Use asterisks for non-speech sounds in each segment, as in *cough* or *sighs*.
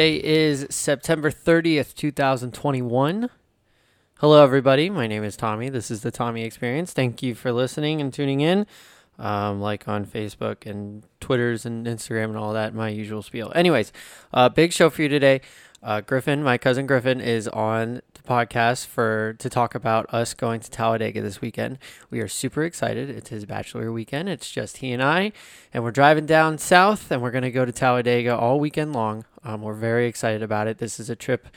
Today is September 30th, 2021. Hello, everybody. My name is Tommy. This is the Tommy Experience. Thank you for listening and tuning in. Um, like on Facebook and Twitters and Instagram and all that, my usual spiel. Anyways, uh, big show for you today. Uh, Griffin, my cousin Griffin, is on the podcast for to talk about us going to Talladega this weekend. We are super excited. It's his bachelor weekend. It's just he and I, and we're driving down south, and we're gonna go to Talladega all weekend long. Um, we're very excited about it. This is a trip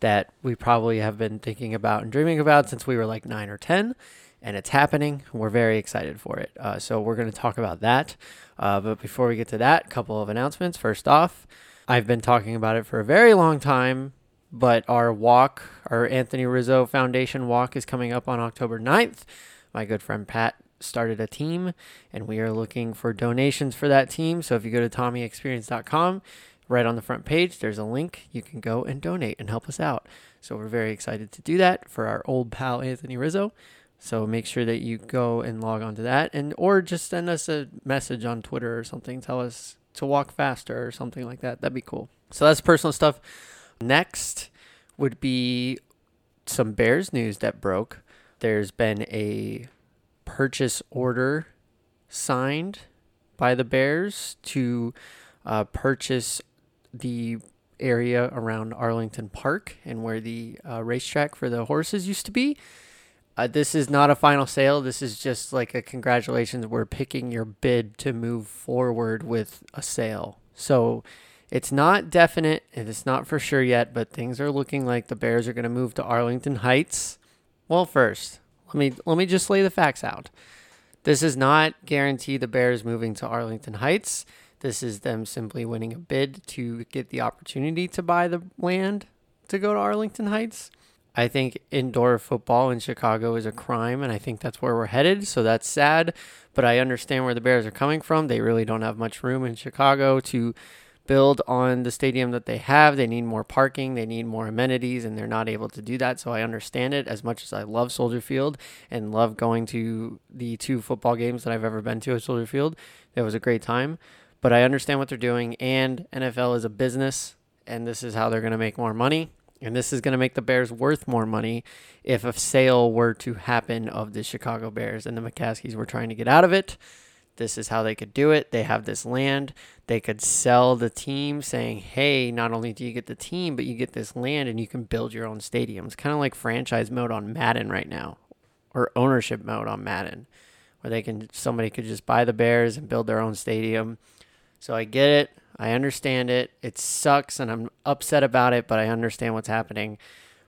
that we probably have been thinking about and dreaming about since we were like nine or ten, and it's happening. We're very excited for it. Uh, so we're gonna talk about that. Uh, but before we get to that, a couple of announcements. First off. I've been talking about it for a very long time, but our walk, our Anthony Rizzo Foundation walk, is coming up on October 9th. My good friend Pat started a team, and we are looking for donations for that team. So if you go to TommyExperience.com, right on the front page, there's a link. You can go and donate and help us out. So we're very excited to do that for our old pal Anthony Rizzo. So make sure that you go and log on to that, and or just send us a message on Twitter or something. Tell us to walk faster or something like that. That'd be cool. So that's personal stuff. Next would be some Bears news that broke. There's been a purchase order signed by the Bears to uh, purchase the area around Arlington Park and where the uh, racetrack for the horses used to be. Uh, this is not a final sale. This is just like a congratulations. We're picking your bid to move forward with a sale. So it's not definite and it's not for sure yet, but things are looking like the Bears are going to move to Arlington Heights. Well, first, let me let me just lay the facts out. This is not guarantee the Bears moving to Arlington Heights. This is them simply winning a bid to get the opportunity to buy the land to go to Arlington Heights. I think indoor football in Chicago is a crime, and I think that's where we're headed. So that's sad, but I understand where the Bears are coming from. They really don't have much room in Chicago to build on the stadium that they have. They need more parking, they need more amenities, and they're not able to do that. So I understand it as much as I love Soldier Field and love going to the two football games that I've ever been to at Soldier Field. It was a great time, but I understand what they're doing, and NFL is a business, and this is how they're going to make more money. And this is going to make the Bears worth more money if a sale were to happen of the Chicago Bears and the McCaskies were trying to get out of it. This is how they could do it. They have this land. They could sell the team saying, hey, not only do you get the team, but you get this land and you can build your own stadium. It's kind of like franchise mode on Madden right now or ownership mode on Madden where they can somebody could just buy the Bears and build their own stadium. So I get it. I understand it. It sucks and I'm upset about it, but I understand what's happening.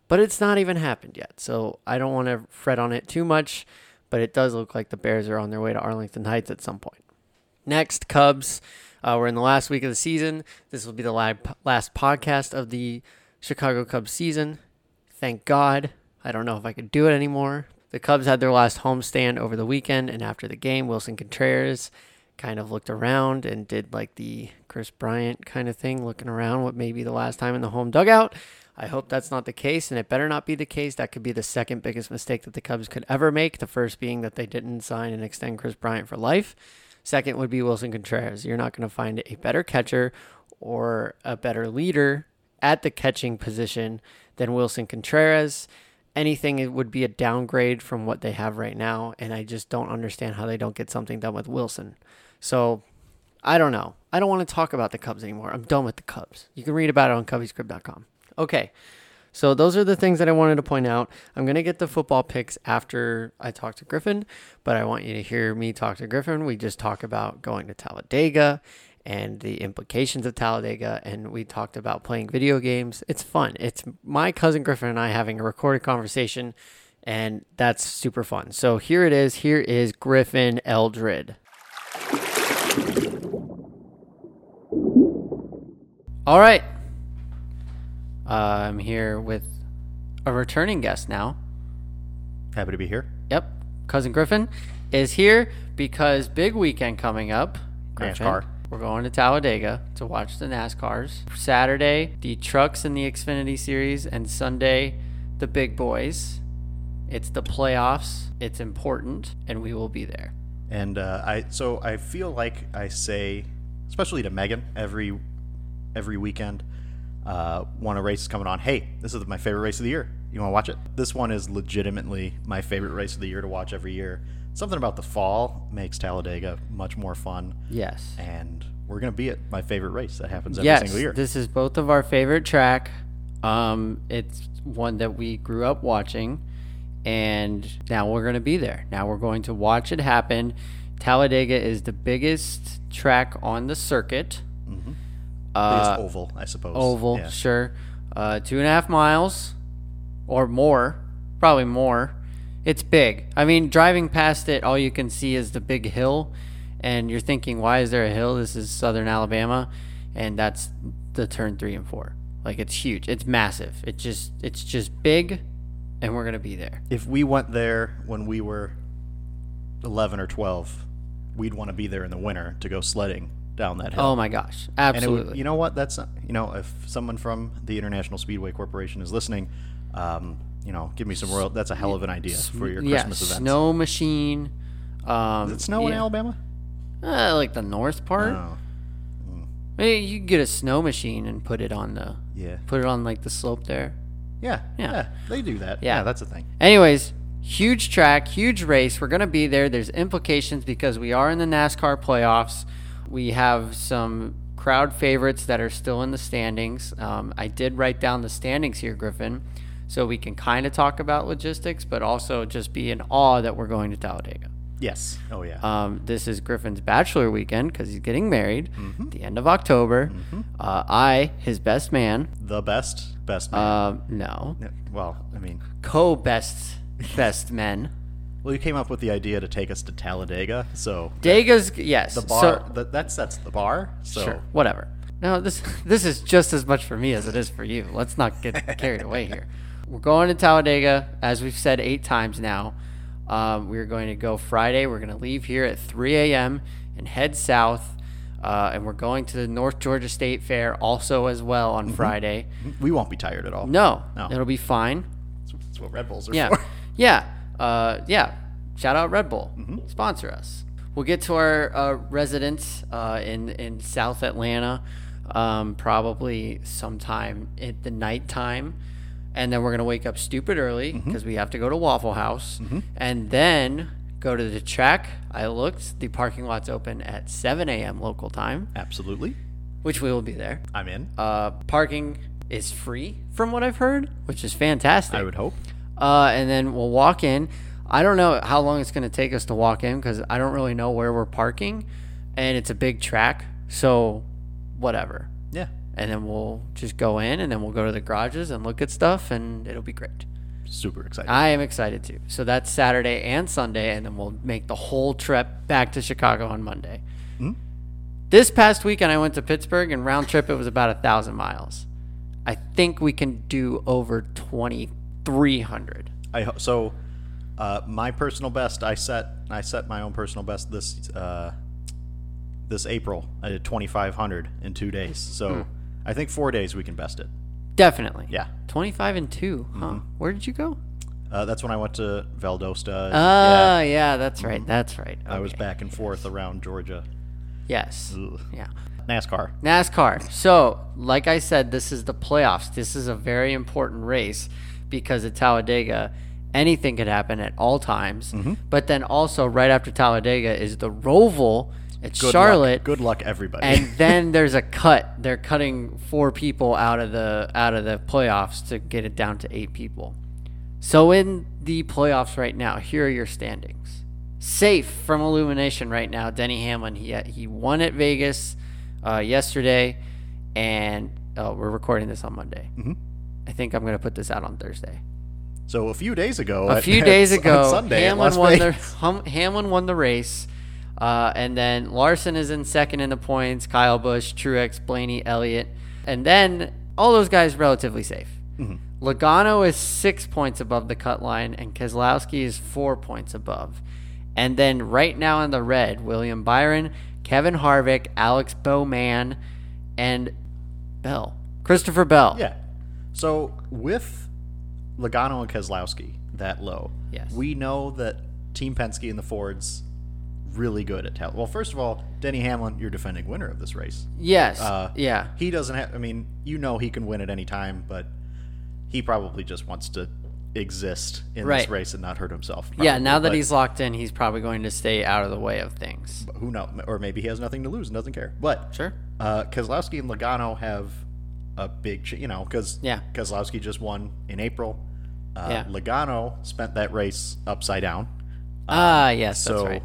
But it's not even happened yet. So I don't want to fret on it too much, but it does look like the Bears are on their way to Arlington Heights at some point. Next, Cubs. Uh, we're in the last week of the season. This will be the last podcast of the Chicago Cubs season. Thank God. I don't know if I could do it anymore. The Cubs had their last homestand over the weekend, and after the game, Willson Contreras kind of looked around and did like the Kris Bryant kind of thing, looking around what may be the last time in the home dugout. I hope that's not the case, and it better not be the case. That could be the second biggest mistake that the Cubs could ever make. The first being that they didn't sign and extend Kris Bryant for life. Second would be Willson Contreras. You're not going to find a better catcher or a better leader at the catching position than Willson Contreras. Anything it would be a downgrade from what they have right now, and I just don't understand how they don't get something done with Willson. So I don't know. I don't want to talk about the Cubs anymore. I'm done with the Cubs. You can read about it on CubbyScript.com. Okay. So those are the things that I wanted to point out. I'm going to get the football picks after I talk to Griffin, but I want you to hear me talk to Griffin. We just talk about going to Talladega and the implications of Talladega and we talked about playing video games. It's fun. It's my cousin Griffin and I having a recorded conversation and that's super fun. So here it is. Here is Griffin Eldred. All right. Uh, I'm here with a returning guest now. Happy to be here. Yep. Cousin Griffin is here because big weekend coming up. Griffin, NASCAR. We're going to Talladega to watch the NASCARs. Saturday, the trucks in the Xfinity Series, and Sunday, the big boys. It's the playoffs. It's important, and we will be there. And uh, I so I feel like I say, especially to Megan, every every weekend. Uh, a race is coming on. Hey, this is my favorite race of the year. You want to watch it? This one is legitimately my favorite race of the year to watch every year. Something about the fall makes Talladega much more fun. Yes. And we're gonna be at my favorite race that happens every yes, single year. this is both of our favorite track. Um, it's one that we grew up watching, and now we're going to be there. Now we're going to watch it happen. Talladega is the biggest track on the circuit. Biggest Uh, oval, I suppose. oval, Yeah. sure. Uh, two and a half miles or more, probably more. It's big. I mean, driving past it, all you can see is the big hill, and you're thinking, why is there a hill? This is southern Alabama, and that's the turn three and four. Like it's huge. It's massive. It just it's just big, and we're gonna be there. If we went there when we were 11 or 12, we'd want to be there in the winter to go sledding down that hill. Oh my gosh, And it would- absolutely. you know what? That's you know, if someone from the International Speedway Corporation is listening, um, you know, give me some royal. That's a hell of an idea for your yeah, Christmas events. snow machine. Um, Does it snow in. Alabama? Uh, like the north part. Oh, Hey, you could get a snow machine and put it on the yeah. put it on like the slope there. Yeah, Yeah. yeah, They do that. Yeah. Yeah, that's a thing. Anyways, huge track, huge race. We're gonna be there. There's implications because we are in the NASCAR playoffs. We have some crowd favorites that are still in the standings. Um, I did write down the standings here, Griffin, so we can kind of talk about logistics, but also just be in awe that we're going to Talladega. Yes. Oh yeah. Um, this is Griffin's bachelor weekend because he's getting married Mm-hmm. the end of October. Uh, I, his best man, the best, best man. um, no, well, I mean, co best best men. *laughs* well, you came up with the idea to take us to Talladega, so Dega's yes. the bar So, that, that sets the bar. So sure, whatever. No, this *laughs* this is just as much for me as it is for you. Let's not get carried away *laughs* here. We're going to Talladega, as we've said eight times now. Um, we're going to go Friday. We're going to leave here at 3 a.m. and head south. Uh, and we're going to the North Georgia State Fair also as well on Friday. we won't be tired at all. No, No. it'll be fine. that's, what Red Bulls are Yeah, for. *laughs* yeah, uh, yeah. Shout out Red Bull, Mm-hmm. sponsor us. We'll get to our uh, residence uh, in in South Atlanta, um, probably sometime at the nighttime, and then we're gonna wake up stupid early Mm-hmm. because we have to go to Waffle House, and then go to the track. I looked; the parking lot's open at 7 a.m. local time, Absolutely, which we will be there. I'm in. Uh, parking is free, from what I've heard, which is fantastic. I would hope. Uh, and then we'll walk in. I don't know how long it's going to take us to walk in because I don't really know where we're parking, and it's a big track. So, whatever. And then we'll just go in, and then we'll go to the garages and look at stuff, and it'll be great. super excited. I am excited too. So that's Saturday and Sunday, and then we'll make the whole trip back to Chicago on Monday. Mhm. This past weekend, I went to Pittsburgh, and round trip it was about a thousand miles. I think we can do over twenty three hundred. I ho- so uh, my personal best. I set I set my own personal best this uh, this April. I did 2,500 in two days. So Hmm. I think four days we can best it. Definitely. Yeah, 25 and 2, huh? Where did you go? uh, that's when I went to Valdosta. Ah, yeah, yeah. that's right. That's right. I was back and forth around Georgia. Yes. Ugh. Yeah. NASCAR. NASCAR. So, like I said, this is the playoffs. This is a very important race because at Talladega, anything could happen at all times. Mm-hmm. But then also, right after Talladega is the Roval at Good Charlotte. Luck. Good luck, everybody. and *laughs* then there's a cut. They're cutting four people out of the out of the playoffs to get it down to eight people. So in the playoffs right now, here are your standings. Safe from elimination right now, Denny Hamlin. He he won at Vegas uh, yesterday, and uh, we're recording this on Monday. Mhm. I think I'm gonna put this out on Thursday. so a few days ago, A few at- *laughs* days ago, Sunday Hamlin won the hum, *laughs* Hamlin won the race, uh, and then Larson is in second in the points. Kyle Busch, Truex, Blaney, Elliott, and then all those guys relatively safe. Mm-hmm. Logano is six points above the cut line, and Keselowski is four points above. And then right now in the red, William Byron, Kevin Harvick, Alex Bowman, and Bell, Christopher Bell. Yeah. So with Logano and Keselowski that low, Yes. we know that Team Penske and the Fords really good at Talladega. Well, first of all, Denny Hamlin, you're defending winner of this race. Yes. Uh, yeah. He doesn't have. I mean, you know he can win at any time, but he probably just wants to exist in Right. this race and not hurt himself. Yeah, now that but- he's locked in, he's probably going to stay out of the way of things. who knows, or maybe he has nothing to lose and doesn't care. But Sure. uh, Keselowski and Logano have a big, ch- you know, because Yeah. Keselowski just won in April. Uh, Yeah. Logano spent that race upside down. Ah, yes, So, that's right.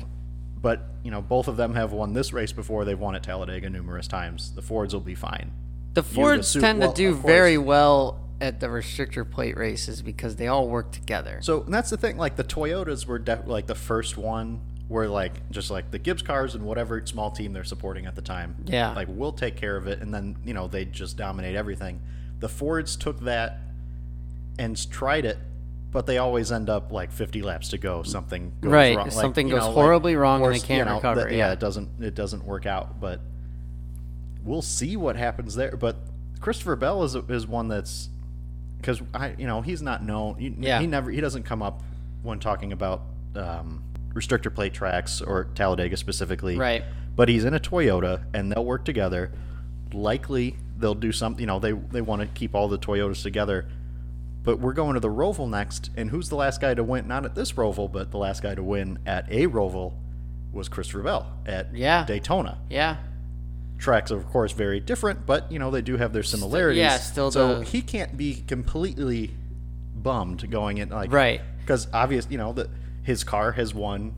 But you know, both of them have won this race before. They've won at Talladega numerous times. The Fords will be fine. The Fords assume- tend well, to do very well at the restrictor plate races because they all work together. So and that's the thing. Like the Toyotas were like the first one were like just like the Gibbs cars and whatever small team they're supporting at the time. Yeah. Like we'll take care of it, and then you know they just dominate everything. The Fords took that and tried it, but they always end up like 50 laps to go. Something goes Right, wrong. Like, something goes know, like, horribly wrong and or they can't you know, recover, that- yeah. it doesn't it doesn't work out, but we'll see what happens there. But Christopher Bell is is one that's because I you know he's not known. He, Yeah. he never he doesn't come up when talking about um, restrictor plate tracks or Talladega specifically. Right. But he's in a Toyota and they'll work together. Likely they'll do something. You know they they want to keep all the Toyotas together. But we're going to the Roval next, and who's the last guy to win? Not at this Roval, but the last guy to win at a Roval was Chris Bell at Yeah. Daytona yeah. tracks are of course very different, but you know they do have their similarities. yeah, still so the- he can't be completely bummed going in like Right. because obvious you know that his car has won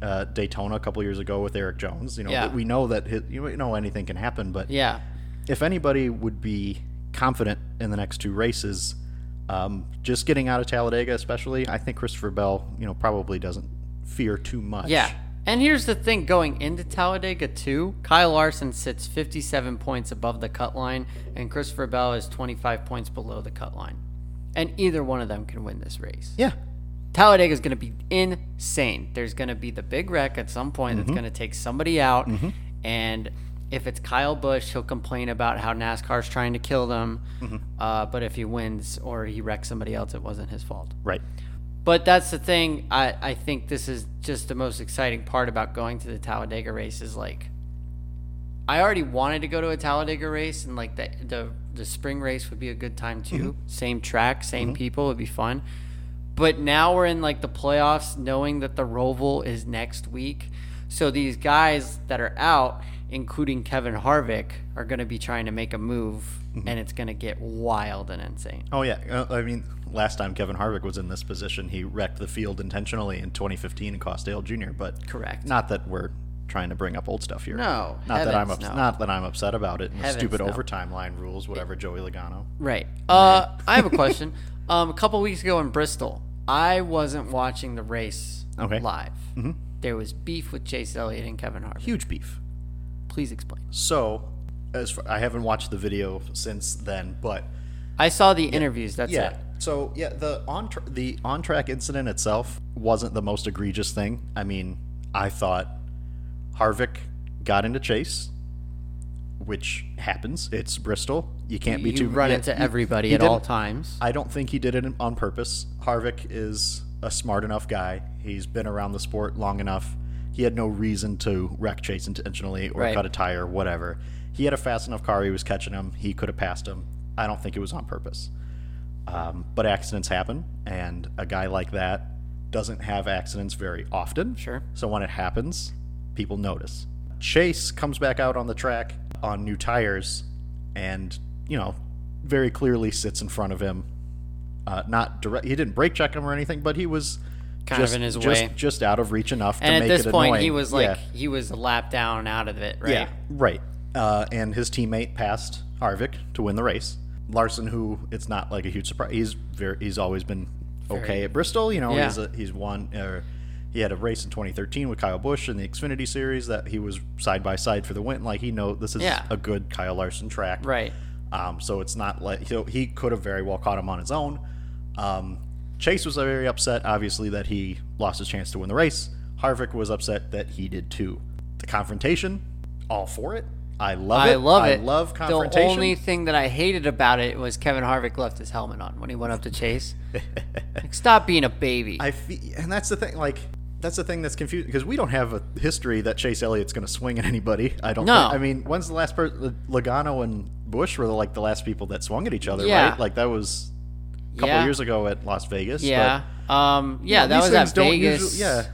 uh, Daytona a couple years ago with Erik Jones. You know Yeah. that we know that his, you know anything can happen, but Yeah. if anybody would be confident in the next two races, um, just getting out of Talladega, especially, I think Christopher Bell, you know, probably doesn't fear too much. Yeah. And here's the thing going into Talladega 2, Kyle Larson sits 57 points above the cut line, and Christopher Bell is 25 points below the cut line. And either one of them can win this race. Yeah. Talladega is going to be insane. There's going to be the big wreck at some point Mm-hmm. that's going to take somebody out. And if it's Kyle Busch, he'll complain about how NASCAR's trying to kill them. Mm-hmm. Uh, but if he wins or he wrecks somebody else, it wasn't his fault. Right. But that's the thing. I, I think this is just the most exciting part about going to the Talladega race is like, I already wanted to go to a Talladega race, and like the the, the spring race would be a good time too. Same track, same people, it would be fun. But now we're in like the playoffs, knowing that the Roval is next week. So these guys that are out, including Kevin Harvick, are going to be trying to make a move, and it's going to get wild and insane. Oh yeah, uh, I mean, last time Kevin Harvick was in this position, he wrecked the field intentionally in 2015 and cost Dale Jr. But Correct. Not that we're trying to bring up old stuff here. No, not that I'm ups- no. not that I'm upset about it. And the stupid no. overtime line rules, whatever. Joey Logano. Right. Uh, I have a question. *laughs* Um, a couple weeks ago in Bristol, I wasn't watching the race Okay. live. There was beef with Chase Elliott and Kevin Harvick. Huge beef. Please explain. So, as far, I haven't watched the video since then, but I saw the interviews. That's yeah. it. So yeah, the on tr the on track incident itself wasn't the most egregious thing. I mean, I thought Harvick got into Chase, which happens. It's Bristol. You can't be You too run yeah, into everybody he at all times. I don't think he did it on purpose. Harvick is a smart enough guy. He's been around the sport long enough. He had no reason to wreck Chase intentionally or Right. cut a tire, whatever. He had a fast enough car. He was catching him. He could have passed him. I don't think it was on purpose. Um, but accidents happen, and a guy like that doesn't have accidents very often. Sure. So when it happens, people notice. Chase comes back out on the track on new tires and, you know, very clearly sits in front of him. Uh, not direct. He didn't brake check him or anything, but he was Kind of just, in his just, way. just out of reach enough to And at make this point, annoying. he was like, Yeah. he was a lap down out of it, right? Yeah, right. Uh, and his teammate passed Harvick to win the race. Larson, who it's not like a huge surprise, he's very he's always been okay Very- at Bristol. You know, Yeah. he's a, he's won. Uh, he had a race in 2013 with Kyle Busch in the Xfinity Series that he was side by side for the win. Like he know this is Yeah. a good Kyle Larson track, Right. um, so it's not like he, he could have very well caught him on his own. Um, Chase was very upset, obviously, that he lost his chance to win the race. Harvick was upset that he did too. The confrontation, all for it. I love I it. I love it. I love confrontation. The only thing that I hated about it was Kevin Harvick left his helmet on when he went up to Chase. *laughs* like, stop being a baby. I feel, and that's the thing. Like that's the thing that's confusing because we don't have a history that Chase Elliott's going to swing at anybody. I don't. No. think. I mean, when's the last person? Logano and Busch were like the last people that swung at each other, Yeah. right? Like that was a couple Yeah. years ago at Las Vegas. but, Yeah. um. Yeah, know, that was at Vegas. usually- yeah.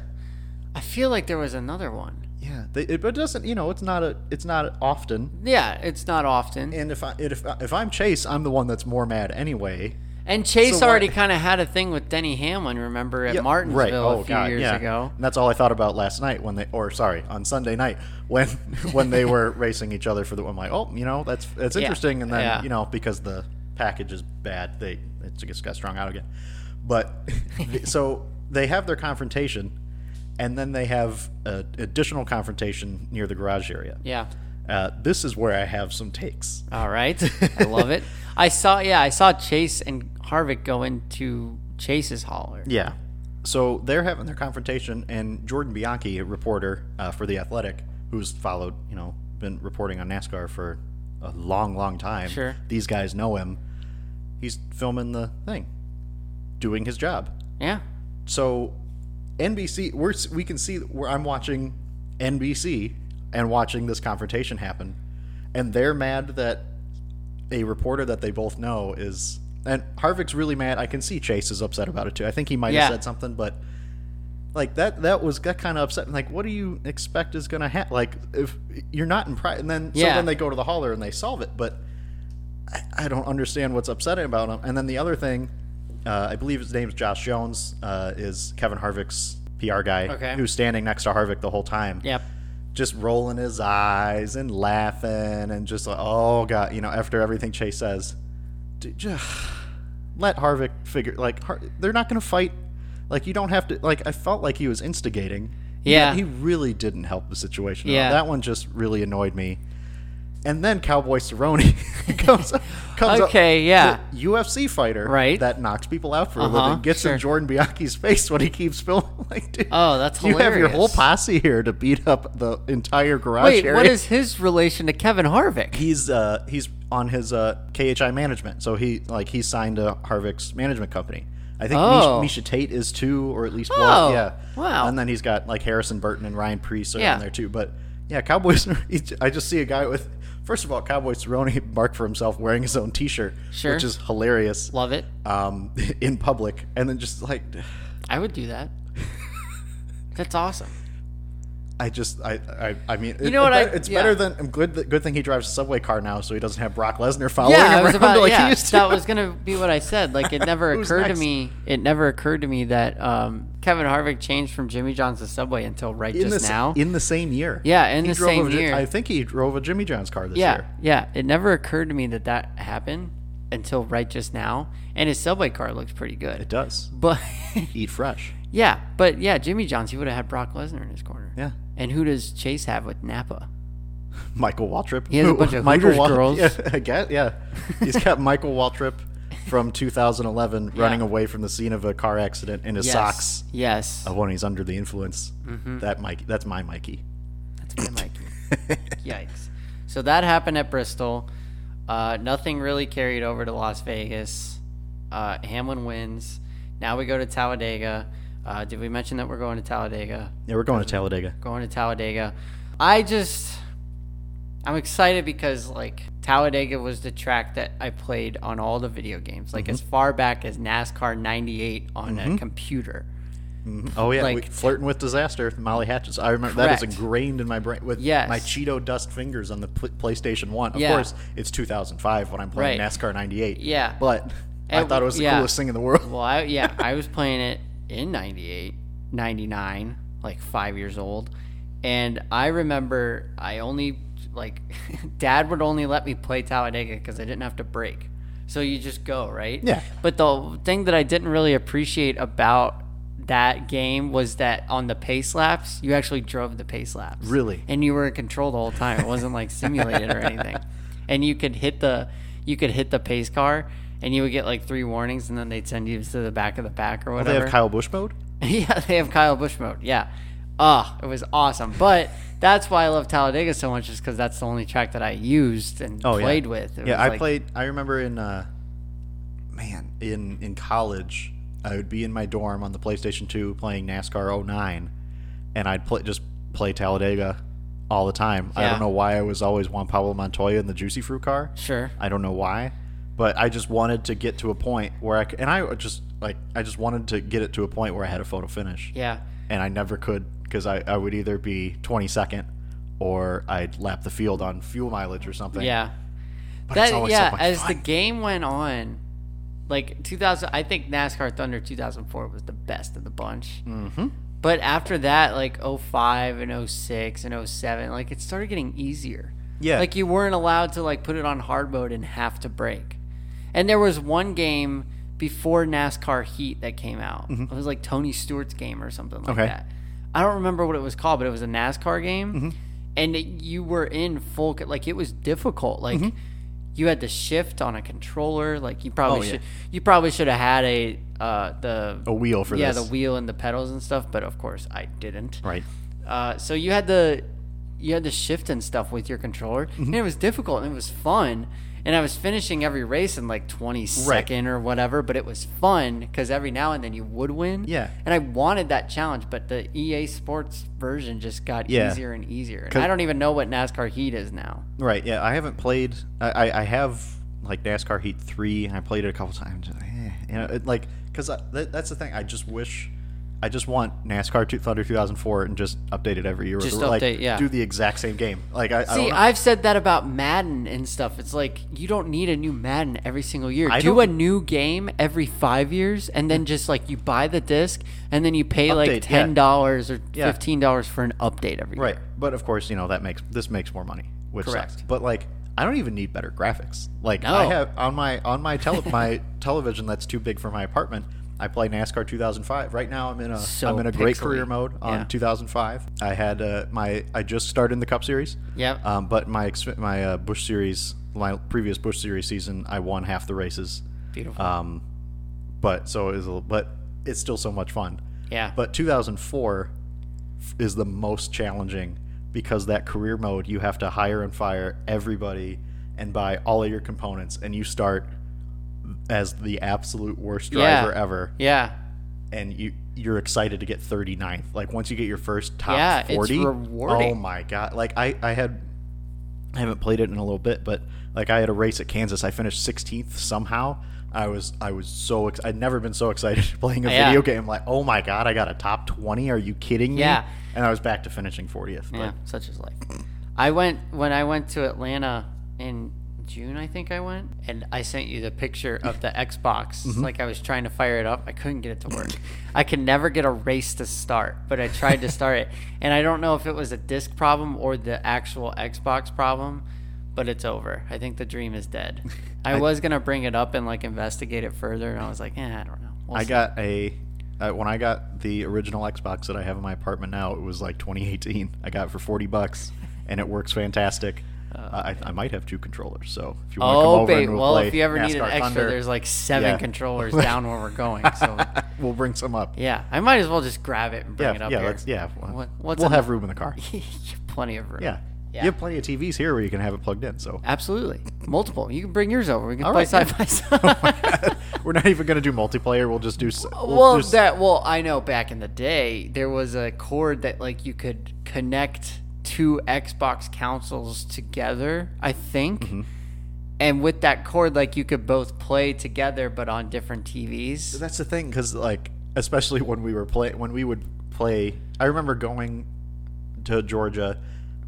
I feel like there was another one. Yeah, they, it, but it doesn't. You know, it's not a. It's not often. Yeah, it's not often. And if I if if I'm Chase, I'm the one that's more mad anyway. And Chase So already kind of had a thing with Denny Hamlin, remember, at Yeah, Martinsville Oh a few God, years yeah. ago. And that's all I thought about last night when they, or sorry, on Sunday night when *laughs* when they were racing each other for the. I'm like, oh, you know, that's that's Yeah, interesting. And then you know because the package is bad, they it just got strung out again. But so *laughs* they have their confrontation, and then they have a additional confrontation near the garage area. Yeah. Uh, this is where I have some takes. All right. *laughs* I love it. I saw, yeah, I saw Chase and Harvick go into Chase's hauler. Yeah. So they're having their confrontation, and Jordan Bianchi, a reporter uh, for The Athletic, who's followed, you know, been reporting on NASCAR for a long, long time. Sure. These guys know him. He's filming the thing, doing his job. Yeah. So NBC, we're, we can see where I'm watching NBC and watching this confrontation happen, and they're mad that a reporter that they both know is. And Harvick's really mad. I can see Chase is upset about it too. I think he might Yeah. have said something, but like that that was got kind of upset. Like, what do you expect is gonna happen? Like, if you're not in pride, and then so Yeah. then they go to the hauler and they solve it, but I, I don't understand what's upsetting about him. And then the other thing, uh, I believe his name's Josh Jones, uh, is Kevin Harvick's PR guy, Okay. who's standing next to Harvick the whole time, Yep. just rolling his eyes and laughing and just like, oh god, you know, after everything Chase says, dude, just *sighs* let Harvick figure. Like, Har- they're not going to fight. Like, you don't have to. Like, I felt like he was instigating. Yeah. he really didn't help the situation. Yeah. that one just really annoyed me. And then Cowboy Cerrone *laughs* comes comes Okay, up, yeah. the UFC fighter, Right. That knocks people out for a Uh-huh, living. Gets sure. in Jordan Bianchi's face when he keeps filming. *laughs* Like, dude, Oh, that's you have your whole posse here to beat up the entire garage Wait, area. what is his relation to Kevin Harvick? he's uh he's on his uh KHI management, so he like he's signed to Harvick's management company. I think Oh. Misha, Miesha Tate is too, or at least Oh, one. Yeah. wow. And then he's got like Harrison Burton and Ryan Preece are Yeah. in there too. But yeah, Cowboys. *laughs* I just see a guy with. First of all, Cowboy Cerrone *laughs* marked for himself wearing his own T-shirt, Sure. which is hilarious. Love it. Um, *laughs* in public, and then just like, I would do that. That's awesome. I just, I, I, I mean, You know what I- It's yeah. better than I'm good. Good thing he drives a subway car now, so he doesn't have Brock Lesnar following yeah, him was around about *laughs* like yeah, he used to. that was gonna be what I said. Like it *laughs* never occurred next? to me. It never occurred to me that um, Kevin Harvick changed from Jimmy John's to Subway until right in just the, now. in the same year. Yeah, in He the same a year. I think he drove a Jimmy John's car this yeah, year. yeah. It never occurred to me that that happened until right just now. And his Subway car looks pretty good. It does. But Eat fresh. Yeah, but yeah, Jimmy John's he would have had Brock Lesnar in his corner. Yeah. And who does Chase have with Napa? *laughs* Michael Waltrip. He has a bunch of Michael Hooters girls. *laughs* Yeah, I guess, yeah. He's got *laughs* Michael Waltrip from 2011 running away from the scene of a car accident in his Yes. socks Yes. of when he's under the influence. Mm-hmm. That Mike. That's my Mikey. That's my Mikey. Yikes. So that happened at Bristol. Uh, nothing really carried over to Las Vegas. Uh, Hamlin wins. Now we go to Talladega. Uh, did we mention that we're going to Talladega? Yeah, we're going to Talladega. Going to Talladega. I just, I'm excited because like Talladega was the track that I played on all the video games, like mm-hmm. as far back as NASCAR '98 on a mm-hmm. computer. Mm-hmm. Oh yeah, we, Like- flirting with disaster. Molly Hatchet. I remember that is Correct. ingrained in my brain with Yes. my Cheeto dust fingers on the pl- PlayStation One. Of Yeah. course, it's 2005 when I'm playing Right. NASCAR '98. Yeah. but I thought it was the yeah. coolest thing in the world. Well, I, yeah, I was playing it in 98, 99, like five years old. And I remember I only, like, *laughs* dad would only let me play Talladega because I didn't have to break. So you just go, right? Yeah. But the thing that I didn't really appreciate about that game was that on the pace laps, you actually drove the pace laps. Really? And you were in control the whole time. It wasn't like simulated or anything. *laughs* And you could hit the you could hit the pace car and you would get like three warnings and then they'd send you to the back of the pack or whatever. They have Kyle Busch mode. *laughs* yeah, they have Kyle Busch mode. Yeah. Oh, it was awesome. But that's why I love Talladega so much, is because that's the only track that I used and Oh, yeah. played with. It yeah, I like- played. I remember in, uh, man, in in college, I would be in my dorm on the PlayStation 2 playing NASCAR 09, and I'd play just play Talladega all the time. Yeah. I don't know why I was always Juan Pablo Montoya in the Juicy Fruit car. Sure. I don't know why, but I just wanted to get to a point where I c- and I just like I just wanted to get it to a point where I had a photo finish, Yeah. and I never could because I, I would either be 22nd or I'd lap the field on fuel mileage or something. Yeah. but it's That so yeah, much as the game went on, like 2000, I think NASCAR Thunder 2004 was the best of the bunch. Mm-hmm. But after that, like 05 and 06 and 07, like it started getting easier. Yeah. Like you weren't allowed to like put it on hard mode and have to break. And there was one game before NASCAR Heat that came out. It was like Tony Stewart's game or something like Mm-hmm. Okay. that. I don't remember what it was called, but it was a NASCAR game. Mm-hmm. And it, you were in full co- like it was difficult. Like you had to shift on a controller. Like you probably Mm-hmm. Oh, yeah. should you probably should have had a uh the a wheel for this. yeah this. the wheel and the pedals and stuff, but of course I didn't. Right. Uh, so you had the you had to shift and stuff with your controller, Mm-hmm. and it was difficult and it was fun. And I was finishing every race in like 22nd or whatever, but it was fun because every now and then you would win. Yeah. And I wanted that challenge, but the EA Sports version just got Yeah. easier and easier. And I don't even know what NASCAR Heat is now. Right. Yeah. I haven't played. I, I, have like NASCAR Heat Three. and I played it a couple times. Eh, you know, it, like because that, that's the thing. I just wish. I just want NASCAR two, Thunder 2004 and just update it every year. Just Or, like, update, yeah. Do the exact same game. Like I, I See, don't know. I've said that about Madden and stuff. It's like you don't need a new Madden every single year. I Do a new game every five years, and then just like you buy the disc, and then you pay like Update, yeah. ten dollars or fifteen dollars for an update every Right. year. Right, but of course, you know that makes this makes more money, which Correct. sucks. But like, I don't even need better graphics. Like No. I have on my on my tele my *laughs* television that's too big for my apartment. I play NASCAR 2005. Right now, I'm in a So am in a great pixely. career mode on Yeah. 2005. I had uh, my I just started in the Cup Series. Yeah. Um, but my my uh, Busch Series, my previous Busch Series season, I won half the races. Beautiful. Um, but so it was, a, little- but it's still so much fun. yeah. But 2004 is the most challenging because that career mode you have to hire and fire everybody and buy all of your components, and you start as the absolute worst Yeah. driver ever, yeah. and you you're excited to get 39th. Like once you get your first top Yeah, it's 40, rewarding. oh my god! Like I I had I haven't played it in a little bit, but like I had a race at Kansas, I finished 16th somehow. I was I was so ex- I'd never been so excited *laughs* playing a Yeah. video game. Like oh my god, I got a top 20. Are you kidding me? Yeah. And I was back to finishing 40th. But Yeah, such is life. I went when I went to Atlanta in June, I think I went, and I sent you the picture of the *laughs* Xbox. Mm-hmm. Like I was trying to fire it up, I couldn't get it to work. I could never get a race to start, but I tried to start it, *laughs* and I don't know if it was a disc problem or the actual Xbox problem. But it's over. I think the dream is dead. *laughs* I, was gonna bring it up and like investigate it further, and I was like, eh, I don't know. We'll I see. got a uh, when I got the original Xbox that I have in my apartment now. It was like 2018. I got it for 40 bucks, and it works fantastic. Uh, I, I might have two controllers, so if you want to come Oh, over babe. and we'll Well, play if you ever need an NASCAR extra, Thunder, there's like seven Yeah. controllers down where we're going. So *laughs* we'll bring some up. yeah, I might as well just grab it and bring yeah, it up yeah, here. let's yeah. Well, What- what's we'll have room in the car. *laughs* Plenty of room. Yeah. Yeah. you have plenty of TVs here where you can have it plugged in. So Absolutely. Multiple. You can bring yours over. We can All play right, side by *laughs* side. we're not even gonna do multiplayer. We'll just do. We'll well, just- that well, I know back in the day there was a cord that like you could connect two Xbox consoles together. I think. Mm-hmm. And with that cord, like you could both play together, but on different TVs. That's the thing, because like, especially when we were play when we would play. I remember going to Georgia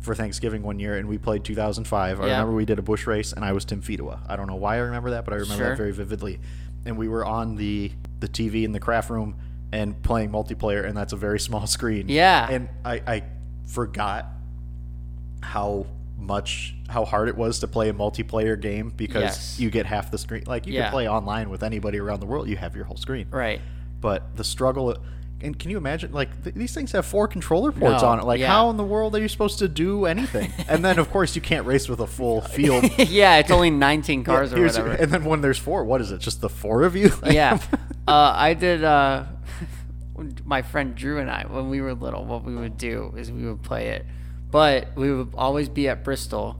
for Thanksgiving one year, and we played 2005. I Yeah. remember we did a Busch race, and I was Tim Fedewa. I don't know why I remember that, but I remember Sure. that very vividly. And we were on the the TV in the craft room and playing multiplayer, and that's a very small *laughs* screen. Yeah. And I I forgot how much how hard it was to play a multiplayer game because Yes. you get half the screen. Like you Yeah. can play online with anybody around the world, you have your whole screen Right. but the struggle and can you imagine like th- these things have four controller ports No, on it like yeah. how in the world are you supposed to do anything *laughs* and then of course you can't race with a full *laughs* field yeah, it's only 19 cars or whatever. and then when there's four what is it just the four of you *laughs* yeah. Uh, I did. Uh, my friend Drew and I, when we were little, what we would do is we would play it, but we would always be at Bristol,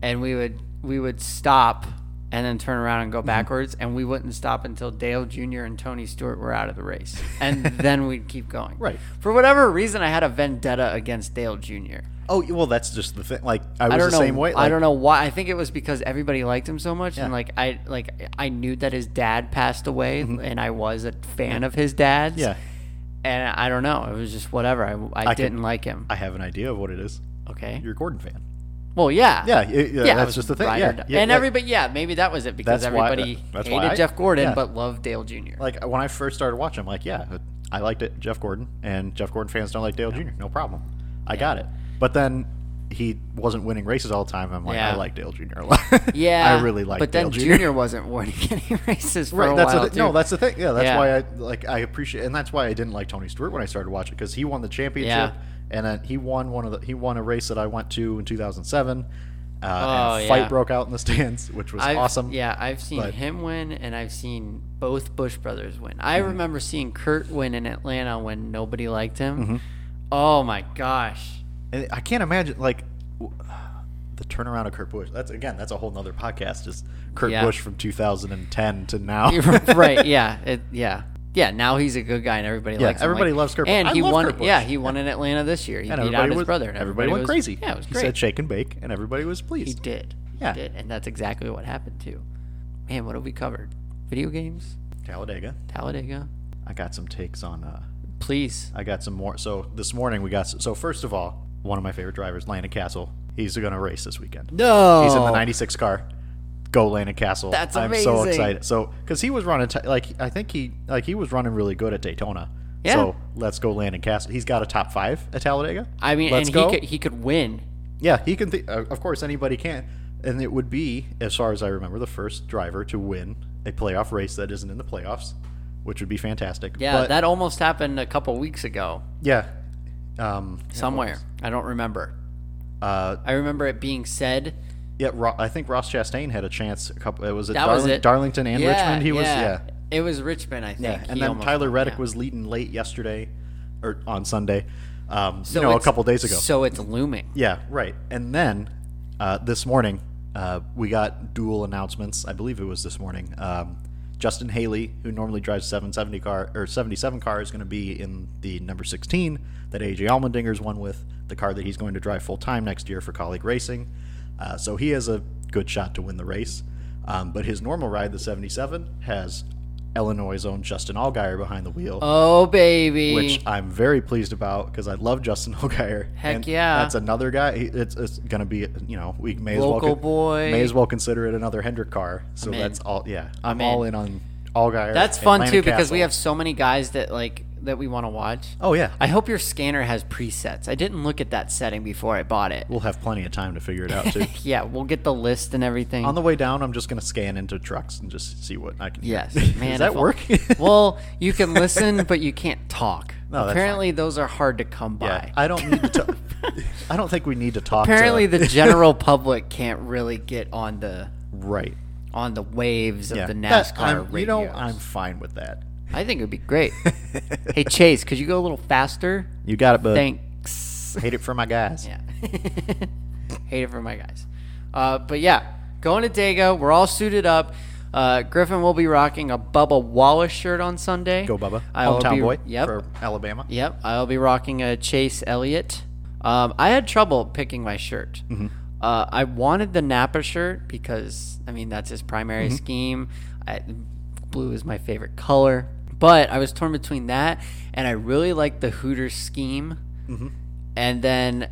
and we would we would stop and then turn around and go Mm-hmm. backwards, and we wouldn't stop until Dale Jr. and Tony Stewart were out of the race, and *laughs* then we'd keep going. Right. For whatever reason, I had a vendetta against Dale Jr. Oh well, that's just the thing. Like I was I don't the know. same way. I don't know why. I think it was because everybody liked him so much, and like I like I knew that his dad passed away, and I was a fan of his dad's. Mm-hmm. Yeah, And I don't know. It was just whatever. I, I, I didn't like him. I have an idea of what it is. Okay. You're a Gordon fan. Well, yeah. Yeah, y- yeah, I that's just the thing. ride Yeah, yeah, and yeah. everybody, yeah, maybe that was it because That's uh, everybody why hated I- Jeff Gordon yeah. but loved Dale Jr. Like when I first started watching, I'm like, yeah, I liked it, Jeff Gordon, and Jeff Gordon fans don't like Dale Jr. No problem. I got it. But then he wasn't winning races all the time. I'm like, Yeah. I like Dale Jr. a lot. *laughs* yeah, I really like But Dale then Jr. Junior wasn't winning *laughs* any races for Right, a that's while the, no, that's the thing. Yeah, that's Yeah. why I like I appreciate, and that's why I didn't like Tony Stewart when I started watching because he won the championship, Yeah. and then he won one of the he won a race that I went to in 2007. Uh, Oh, and a fight yeah. broke out in the *laughs* stands, which was I've, awesome. Yeah, I've seen but- him win, and I've seen both Busch brothers win. I Mm-hmm. remember seeing Kurt win in Atlanta when nobody liked him. Mm-hmm. Oh my gosh. And I can't imagine like the turnaround of Kurt Busch. That's again, that's a whole nother podcast. Just Kurt Yeah. Busch from 2010 to now. *laughs* right? *laughs* Yeah. It, yeah. Yeah. Now he's a good guy, and everybody Yeah, likes everybody Like- loves Kurt Busch. And I he won. Yeah, he won in Atlanta this year. He and beat out his was, brother. and Everybody, went was- crazy. Yeah, it was he great. said shake and bake, and everybody was pleased. he did. Yeah. He did, and that's exactly what happened too. Man, what have we covered? Video games, Talladega. Talladega. I got some takes on. Uh, Please. I got some more. So this morning we got. So first of all, one of my favorite drivers, Landon Cassill. He's going to race this weekend. No. He's in the '96 car. Go Landon Cassill. That's amazing. I'm so excited. So because he was running t- like I think he like he was running really good at Daytona. Yeah. So let's go Landon Cassill. He's got a top five at Talladega. I mean, let's and go. he could he could win. Yeah, he can. Th- uh, of course, anybody can. And it would be, as far as I remember, the first driver to win a playoff race that isn't in the playoffs, which would be fantastic. Yeah, But, that almost happened a couple weeks ago yeah. Um, somewhere. I don't remember. uh, I remember it being said. yeah, Ro- I think Ross Chastain had a chance. A couple. It was at That Darling- was it. Darlington and yeah, Richmond. He was yeah. yeah. It was Richmond, I think. Yeah, and He then Tyler Reddick was leading late yesterday, or on Sunday. Um, So you know, a couple days ago. So it's looming. Yeah, right. And then uh, this morning, uh, we got dual announcements. I believe it was this morning. Um, Justin Haley, who normally drives 770 car or 77 car, is going to be in the number 16 that AJ Allmendinger's won with, the car that he's going to drive full time next year for Kaulig Racing. Uh, so he has a good shot to win the race. Um, but his normal ride, the 77, has Illinois' own Justin Allgaier behind the wheel Oh baby. which I'm very pleased about because I love Justin *laughs* Allgaier. Heck and yeah. that's another guy. It's, it's gonna be you know we may as Local well con- boy. may as well consider it another Hendrick car. So I'm in. that's all. Yeah, I'm I'm, all in on Allgaier. That's fun too because Cassill. we have so many guys that like that we want to watch. Oh yeah, I hope your scanner has presets. I didn't look at that setting before I bought it. we'll have plenty of time to figure it out too. *laughs* Yeah, we'll get the list and everything. on the way down, I'm just gonna scan into trucks and just see what I can. hear. Yes, *laughs* man. Does that work? *laughs* well, you can listen, but you can't talk. No, Apparently, those are hard to come by. yeah, I don't need to. talk. I don't think we need to talk. Apparently, to, the general public can't really get on the right. on the waves of Yeah, the That- NASCAR I'm- You know, I'm fine with that. I think it would be great. *laughs* hey Chase, could you go a little faster? You got it, bud. Thanks. Hate it for my guys. Yeah. *laughs* Hate it for my guys. Uh, but yeah, going to Dega. We're all suited up. Uh, Griffin will be rocking a Bubba Wallace shirt on Sunday. Go Bubba, I will hometown be- boy Yep. for Alabama. Yep. I'll be rocking a Chase Elliott. Um, I had trouble picking my shirt. Mm-hmm. Uh, I wanted the Napa shirt because I mean that's his primary Mm-hmm. scheme. I, blue is my favorite color, but I was torn between that and I really like the Hooters scheme. Mm-hmm. And then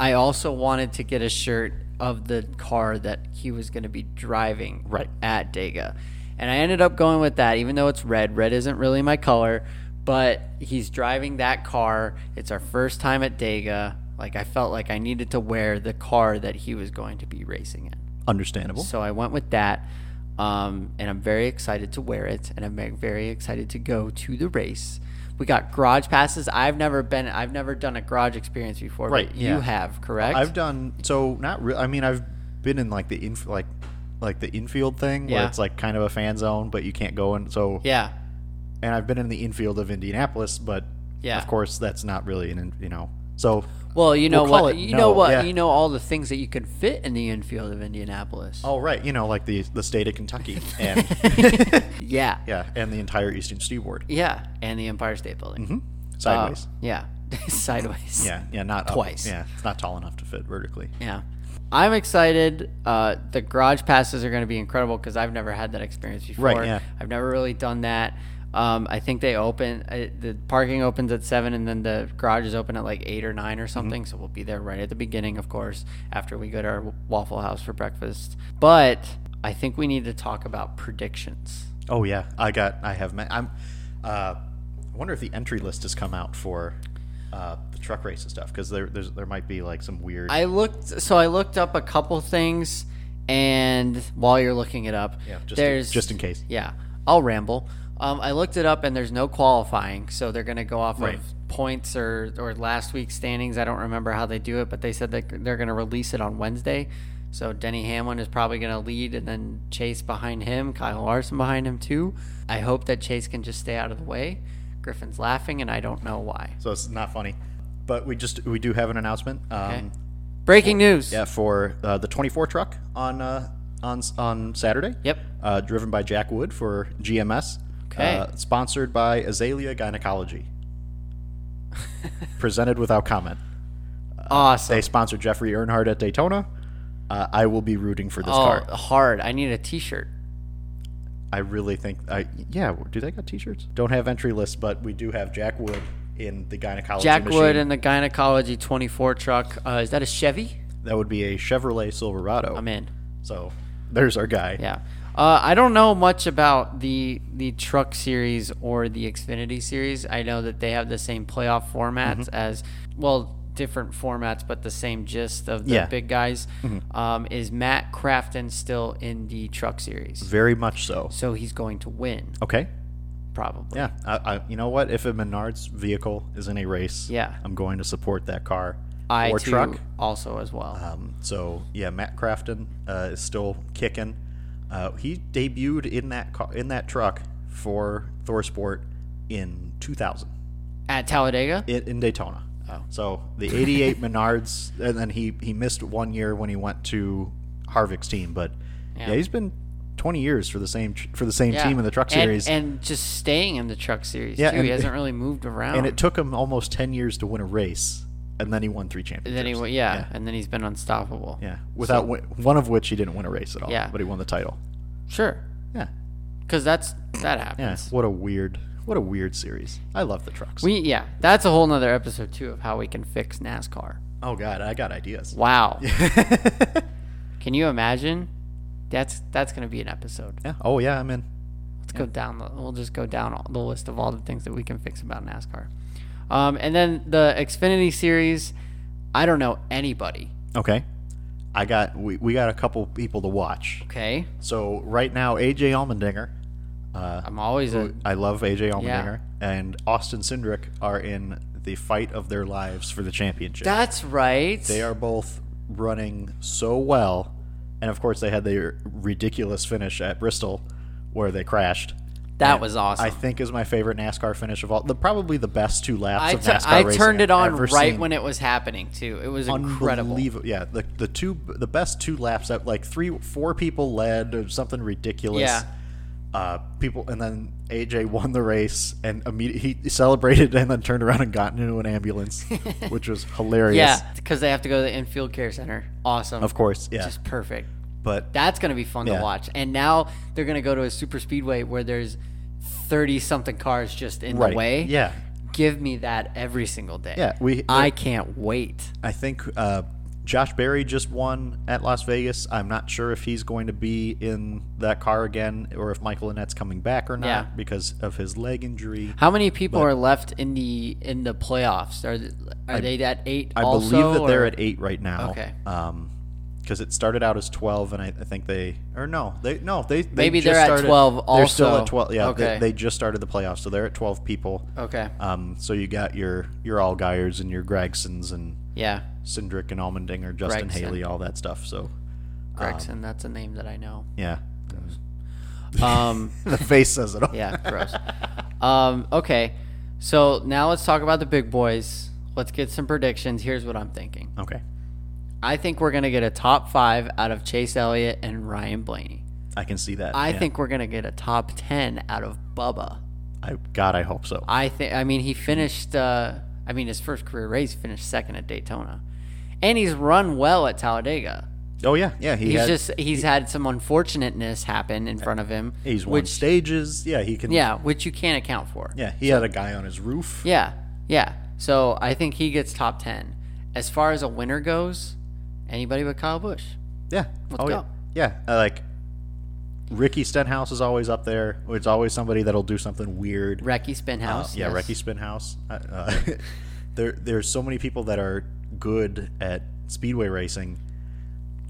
I also wanted to get a shirt of the car that he was going to be driving Right. at Dega. And I ended up going with that, even though it's red. Red isn't really my color, but he's driving that car. It's our first time at Dega. Like, I felt like I needed to wear the car that he was going to be racing in. Understandable. So I went with that. Um, and I'm very excited to wear it. And I'm very excited to go to the race. We got garage passes. I've never been, I've never done a garage experience before. Right, But yeah. You have, correct? I've done so not real. I mean, I've been in like the inf- like like the infield thing Yeah. where it's like kind of a fan zone, but you can't go in. So yeah. and I've been in the infield of Indianapolis, but Yeah. of course that's not really an you know. So Well, you know We'll what? You no, know what? yeah. You know all the things that you could fit in the infield of Indianapolis. Oh right, you know, like the the state of Kentucky *laughs* and Yeah. *laughs* yeah, and the entire Eastern Seaboard. Yeah, and the Empire State Building. hmm Uh, Sideways. yeah, *laughs* sideways. yeah, yeah, not up. twice. Yeah, it's not tall enough to fit vertically. Yeah. I'm excited. Uh, the garage passes are going to be incredible because I've never had that experience before. Right, yeah. I've never really done that. Um, I think they open, uh, the parking opens at 7 and then the garage is open at like 8 or 9 or something. So we'll be there right at the beginning, of course, after we go to our Waffle House for breakfast. But I think we need to talk about predictions. Oh yeah, I got. I have. Met, I'm. Uh, I wonder if the entry list has come out for uh, the truck race and stuff because there there's, there might be like some weird. I looked, so I looked up a couple things, and while you're looking it up, yeah, just there's in, just in case. Yeah, I'll ramble. Um, I looked it up, and there's no qualifying, so they're going to go off Right. of points or or last week's standings. I don't remember how they do it, but they said that they're going to release it on Wednesday. So Denny Hamlin is probably going to lead, and then Chase behind him, Kyle Larson behind him too. I hope that Chase can just stay out of the way. Griffin's laughing, and I don't know why. So it's not funny, but we just we do have an announcement. Um, Okay. Breaking news. Yeah, for uh, the 24 truck on uh, on on Saturday. Yep. Uh, driven by Jack Wood for GMS. Okay. Uh, sponsored by Azalea Gynecology. Presented without comment. Awesome. They sponsored Jeffrey Earnhardt at Daytona. Uh, I will be rooting for this oh, car. hard. I need a T-shirt. I really think. I yeah. Do they got T-shirts? Don't have entry lists, but we do have Jack Wood in the gynecology. Jack machine. Wood in the gynecology 24 truck. Uh, is that a Chevy? that would be a Chevrolet Silverado. I'm in. so there's our guy. Yeah. Uh, I don't know much about the the truck series or the Xfinity series. I know that they have the same playoff formats Mm-hmm. as well, different formats, but the same gist of the Yeah. big guys. Mm-hmm. Um, is Matt Crafton still in the truck series? Very much so. So he's going to win, Okay. probably. Yeah. I, I, you know what? If a Menards vehicle is in a race, Yeah. I'm going to support that car I or truck. also as well. Um, so yeah, Matt Crafton uh, is still kicking. Uh, he debuted in that car, in that truck for ThorSport in 2000 At Talladega. in, in Daytona. Oh. So the 88 Menards, and then he he missed one year when he went to Harvick's team, but yeah, Yeah. he's been 20 years for the same for the same Yeah. team in the truck series, and, and, just staying in the truck series Yeah, too. he hasn't really moved around. And it took him almost 10 years to win a race, and then he won three championships. then he went, yeah, yeah. and then he's been unstoppable. Yeah, without So- one of which he didn't win a race at all. Yeah. but he won the title. Sure, Yeah, because that's that happens. yeah. What a weird, what a weird series. I love the trucks. We yeah, that's a whole nother episode too of how we can fix NASCAR. oh God, I got ideas. Wow, *laughs* can you imagine? That's that's gonna be an episode. yeah. Oh yeah, I'm in. Let's go down. The, we'll just go down all, the list of all the things that we can fix about NASCAR. Um, and then the Xfinity series. I don't know anybody. Okay. I got we, we got a couple people to watch. Okay, So right now, AJ Allmendinger, uh, I'm always a I love AJ Allmendinger, Yeah. and Austin Cindric are in the fight of their lives for the championship. That's right. they are both running so well, and of course they had their ridiculous finish at Bristol, where they crashed. That was awesome. I think is my favorite NASCAR finish of all. The probably the best two laps I, of NASCAR I racing turned it on right seen. when it was happening too. It was incredible. Yeah, the the two the best two laps that like three four people led or something ridiculous. Yeah. Uh, people and then AJ won the race and immediately he celebrated and then turned around and got into an ambulance, *laughs* which was hilarious. Yeah, because they have to go to the infield care center. Awesome. Of course. Yeah. Just perfect. But That's gonna be fun Yeah. to watch. And now they're gonna go to a super speedway where there's thirty something cars just in right. the way. Yeah. Give me that every single day. Yeah. We I can't wait. I think uh, Josh Berry just won at Las Vegas. I'm not sure if he's going to be in that car again or if Michael Annett's coming back or not Yeah. because of his leg injury. How many people are left in the in the playoffs? Are are they at eight? I also, believe that they're at eight right now. Okay. Um, because it started out as twelve, and I, I think they or no, they no they, they Maybe just they're at started, 12 They're still also. at twelve. Yeah, Okay. they, they just started the playoffs, so they're at twelve people. Okay. Um, so you got your your Allgaiers and your Gragsons and Yeah. Cindric and Allmendinger, Justin Gragson. Haley, all that stuff. So Gragson. that's a name that I know. yeah, Um. *laughs* the face says it all. Yeah, gross. um, okay, so now let's talk about the big boys. let's get some predictions. Here's what I'm thinking. Okay. I think we're gonna get a top five out of Chase Elliott and Ryan Blaney. I can see that. I yeah. think we're gonna get a top ten out of Bubba. I God, I hope so. I think. I mean, he finished. Uh, I mean, his first career race finished second at Daytona, and he's run well at Talladega. oh yeah, yeah. He He's had, just he's had some unfortunateness happen in front of him. he's won which stages. Yeah, he can. yeah, which you can't account for. Yeah, he had a guy on his roof. Yeah, yeah. So I think he gets top ten. As far as a winner goes, anybody but Kyle Busch. Yeah. Let's oh, go. Yeah. Yeah. I like Ricky Stenhouse is always up there. It's always somebody that'll do something weird. Recky Uh, Spinhouse. yeah, yes. Recky Spinhouse. Uh, uh, *laughs* there, there's so many people that are good at speedway racing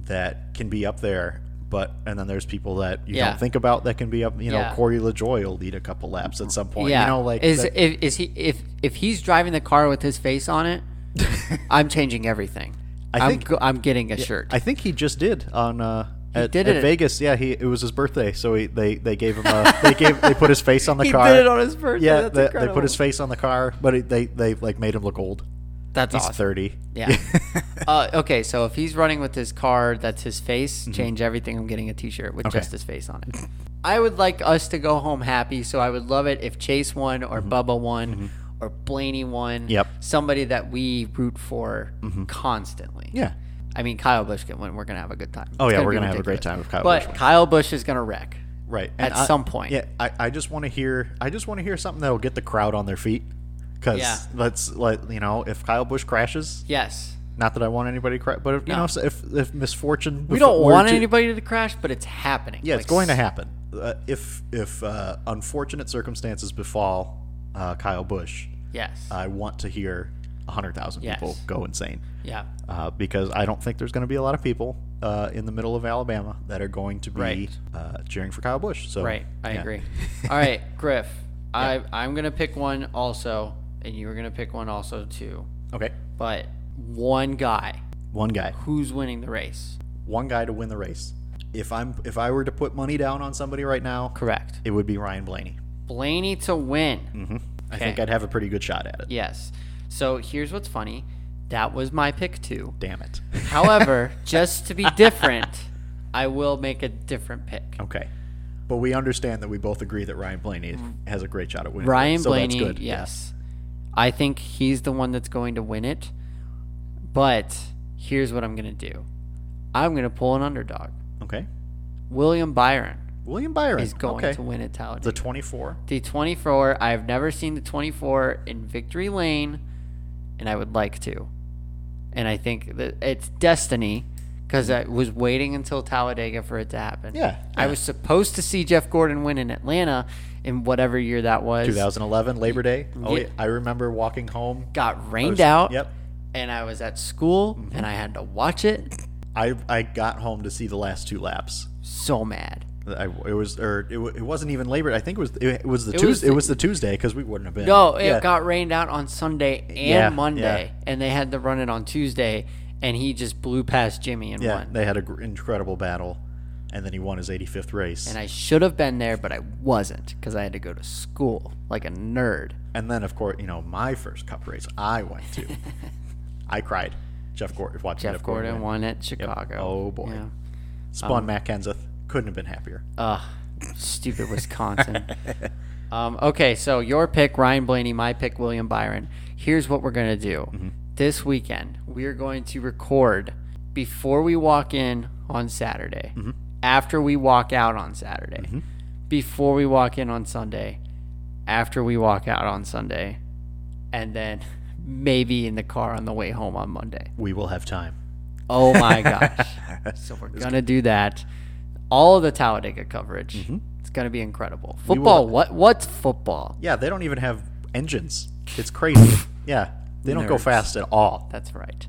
that can be up there, but and then there's people that you Yeah. don't think about that can be up. You know, Yeah. Corey LaJoie will lead a couple laps at some point. Yeah. You know, like is that- if, is he if if he's driving the car with his face on it, *laughs* I'm changing everything. I I'm think- go, I'm getting a shirt. I think he just did on uh, at, did at. Vegas. Yeah, he it was his birthday, so he, they they gave him a they gave they put his *laughs* face on the He car. did it on his birthday. Yeah, they, they put his face on the car, but it, they they like made him look old. That's He's awesome. thirty. Yeah. *laughs* uh, okay, so if he's running with his car that's his face, Mm-hmm. change everything. I'm getting a T-shirt with just his face on it. I would like us to go home happy, so I would love it if Chase won or Bubba won or Blaney won. Mm-hmm. Yep. Somebody that we root for constantly. Yeah. I mean, Kyle win. We're gonna have a good time. Oh, It's yeah, gonna we're gonna have a great time with Kyle But Busch wins. Kyle Busch is gonna wreck. Right. At I- some point. Yeah, I, I just want to hear I just want to hear something that'll get the crowd on their feet. Because Yeah. let's let you know if Kyle Busch crashes. Yes. Not that I want anybody to crash, but if, you know if if misfortune We don't want to- anybody to crash, but it's happening. Yeah, it's going to happen. Uh, if if uh, unfortunate circumstances befall uh, Kyle Busch, Yes. I want to hear hundred thousand Yes. people go insane. yeah. Uh, because I don't think there's going to be a lot of people uh, in the middle of Alabama that are going to be Right. uh, cheering for Kyle Busch. So Right, I yeah. agree. All right, *laughs* Griff, I I'm gonna pick one also, and you were gonna pick one also too. Okay, But one guy one guy, who's winning the race? one guy to win the race. If I'm if I were to put money down on somebody right now, Correct. it would be Ryan Blaney. Blaney to win. hmm I think I'd have a pretty good shot at it. Yes. So here's what's funny. That was my pick too. Damn it. *laughs* However, just to be different, I will make a different pick. Okay. But we understand that we both agree that Ryan Blaney mm. has a great shot at winning. Ryan so Blaney, that's good. yes. I think he's the one that's going to win it. But here's what I'm going to do I'm going to pull an underdog. Okay. William Byron William Byron is going okay. to win at Talladega. the 24. The 24, I've never seen the 24 in Victory Lane, and I would like to. And I think that it's destiny because I was waiting until Talladega for it to happen. Yeah, I yeah. was supposed to see Jeff Gordon win in Atlanta in whatever year that was. 2011 Labor Day. Oh, Yeah. yeah. I remember walking home. Got rained was- out. Yep. And I was at school Mm-hmm. and I had to watch it. I I got home to see the last two laps. So mad. I, it was or it, it wasn't even Labor. Day. I think it was it, was the It was Tuesday. the- it was the Tuesday because we wouldn't have been. No, it Yeah. got rained out on Sunday and Yeah, Monday, yeah. and they had to run it on Tuesday, and he just blew past Jimmy and Yeah, won. they had an incredible battle, and then he won his 85th race. and I should have been there, but I wasn't because I had to go to school like a nerd. And then, of course, you know, my first cup race I went to. *laughs* I cried. Jeff Gordon watching Jeff Gordon win. won at Chicago. Oh, boy. Yeah. Spun Um, Matt Kenseth. Couldn't have been happier. Ugh, stupid Wisconsin. *laughs* um, okay, so your pick, Ryan Blaney, my pick, William Byron. Here's what we're going to do. Mm-hmm. This weekend, we are going to record before we walk in on Saturday, Mm-hmm. after we walk out on Saturday, before we walk in on Sunday, after we walk out on Sunday, and then *laughs* maybe in the car on the way home on Monday. We will have time. Oh my gosh. *laughs* so we're going to do that. All of the Talladega coverage. It's going to be incredible. will- Football, what what's football? Yeah, they don't even have engines. It's crazy. *laughs* yeah, they don't go fast at all. That's right.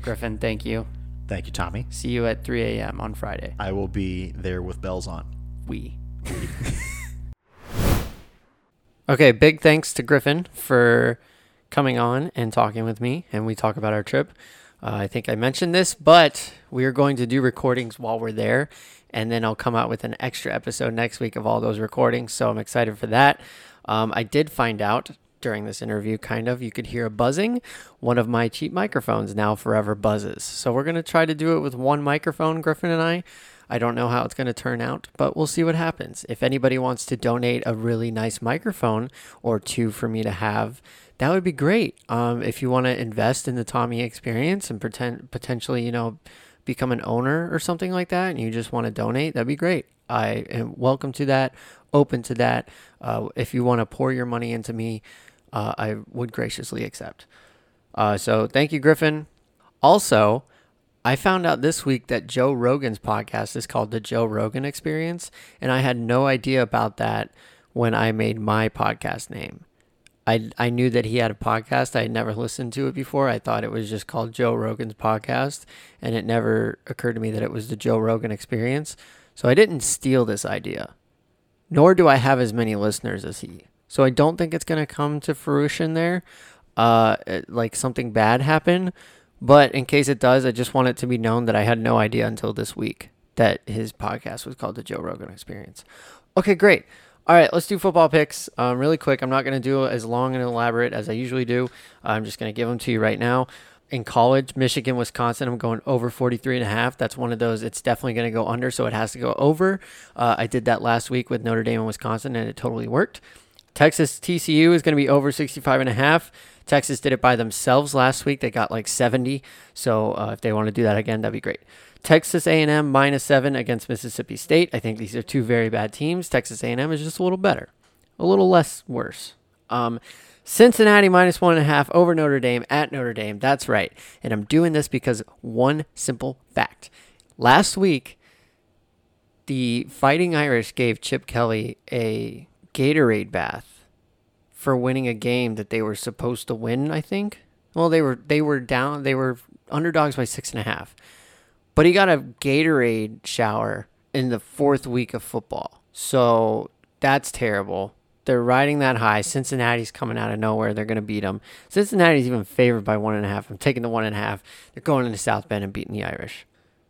Griffin, thank you. Thank you, Tommy. See you at 3 a.m. on Friday. I will be there with bells on. We. *laughs* okay, big thanks to Griffin for coming on and talking with me, and we talk about our trip. Uh, I think I mentioned this, but we are going to do recordings while we're there, and then I'll come out with an extra episode next week of all those recordings. So I'm excited for that. Um, I did find out during this interview, kind of. You could hear a buzzing. One of my cheap microphones now forever buzzes. So we're going to try to do it with one microphone, Griffin and I. I don't know how it's going to turn out, but we'll see what happens. If anybody wants to donate a really nice microphone or two for me to have, that would be great. Um, if you want to invest in the Tommy experience and pretend potentially, you know, become an owner or something like that, and you just want to donate, that'd be great. I am welcome to that, open to that. Uh, if you want to pour your money into me, uh, I would graciously accept. Uh, so thank you, Griffin. Also, I found out this week that Joe Rogan's podcast is called The Joe Rogan Experience, and I had no idea about that when I made my podcast name. I, I knew that he had a podcast. I had never listened to it before. I thought it was just called Joe Rogan's podcast, and it never occurred to me that it was the Joe Rogan Experience. So I didn't steal this idea, nor do I have as many listeners as he. So I don't think it's going to come to fruition there, uh, like something bad happen. But in case it does, I just want it to be known that I had no idea until this week that his podcast was called the Joe Rogan Experience. Okay, great. All right, let's do football picks um, really quick. I'm not going to do as long and elaborate as I usually do. I'm just going to give them to you right now. In college, Michigan, Wisconsin, I'm going over 43 and a half. That's one of those. It's definitely going to go under, so it has to go over. Uh, I did that last week with Notre Dame and Wisconsin, and it totally worked. Texas TCU is going to be over 65 and a half. Texas did it by themselves last week. They got like 70. So uh, if they want to do that again, that'd be great. Texas A&M minus seven against Mississippi State. I think these are two very bad teams. Texas A&M is just a little better, a little less worse. Um, Cincinnati minus one and a half over Notre Dame at Notre Dame. That's right. And I'm doing this because one simple fact. Last week, the Fighting Irish gave Chip Kelly a Gatorade bath for winning a game that they were supposed to win. I think. Well, they were they were down. They were underdogs by six and a half, but he got a Gatorade shower in the fourth week of football. So that's terrible. They're riding that high. Cincinnati's coming out of nowhere. They're going to beat them. Cincinnati's even favored by one and a half. I'm taking the one and a half. They're going into South Bend and beating the Irish.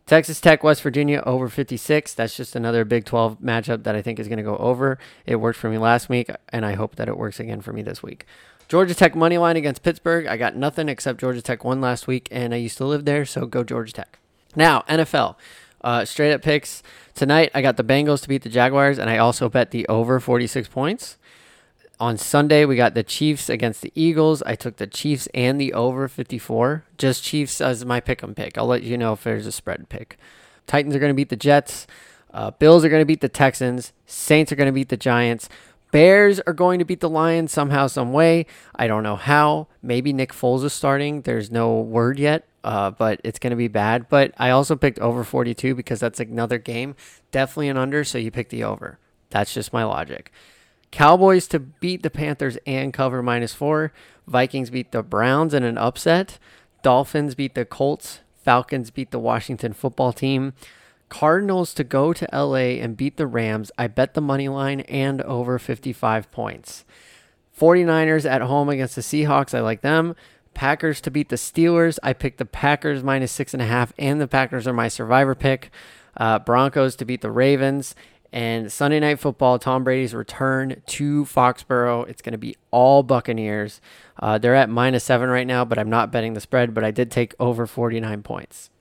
Texas Tech, West Virginia over 56. That's just another Big 12 matchup that I think is going to go over. It worked for me last week, and I hope that it works again for me this week. Georgia Tech money line against Pittsburgh. I got nothing except Georgia Tech won last week, and I used to live there, so go Georgia Tech. Now, NFL. Uh, straight up picks. Tonight, I got the Bengals to beat the Jaguars, and I also bet the over 46 points on Sunday, we got the Chiefs against the Eagles. I took the Chiefs and the over 54. Just Chiefs as my pick 'em pick. I'll let you know if there's a spread pick. Titans are going to beat the Jets. Uh, Bills are going to beat the Texans. Saints are going to beat the Giants. Bears are going to beat the Lions somehow, some way. I don't know how. Maybe Nick Foles is starting. There's no word yet, uh, but it's going to be bad. But I also picked over 42 because that's another game. Definitely an under, so you pick the over. That's just my logic. Cowboys to beat the Panthers and cover minus four. Vikings beat the Browns in an upset. Dolphins beat the Colts. Falcons beat the Washington football team. Cardinals to go to LA and beat the Rams. I bet the money line and over 55 points. 49ers at home against the Seahawks. I like them. Packers to beat the Steelers. I picked the Packers minus six and a half, and the Packers are my survivor pick. Uh, Broncos to beat the Ravens. And Sunday Night Football, Tom Brady's return to Foxborough. It's going to be all Buccaneers. Uh, they're at minus seven right now, but I'm not betting the spread, but I did take over 49 points.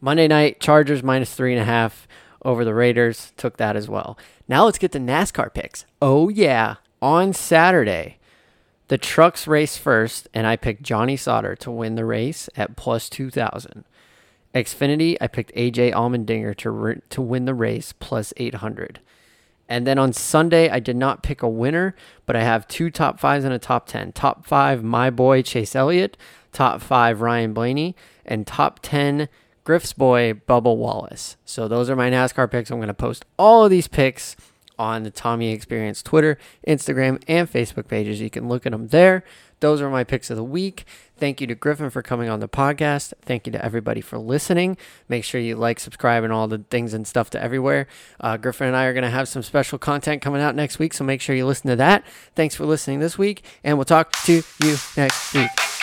Monday night, Chargers minus three and a half over the Raiders. Took that as well. Now let's get to NASCAR picks. Oh, yeah. On Saturday, the trucks race first, and I picked Johnny Sauter to win the race at plus 2,000. Xfinity, I picked AJ Allmendinger to re- to win the race plus 800. And then on Sunday, I did not pick a winner, but I have two top fives and a top 10. Top five, my boy Chase Elliott. Top five, Ryan Blaney. And top 10, Griff's boy, Bubba Wallace. So those are my NASCAR picks. I'm going to post all of these picks on the Tommy Experience Twitter, Instagram, and Facebook pages. You can look at them there. Those are my picks of the week. Thank you to Griffin for coming on the podcast. Thank you to everybody for listening. Make sure you like, subscribe, and all the things and stuff to everywhere. Uh, Griffin and I are going to have some special content coming out next week, so make sure you listen to that. Thanks for listening this week, and we'll talk to you next week.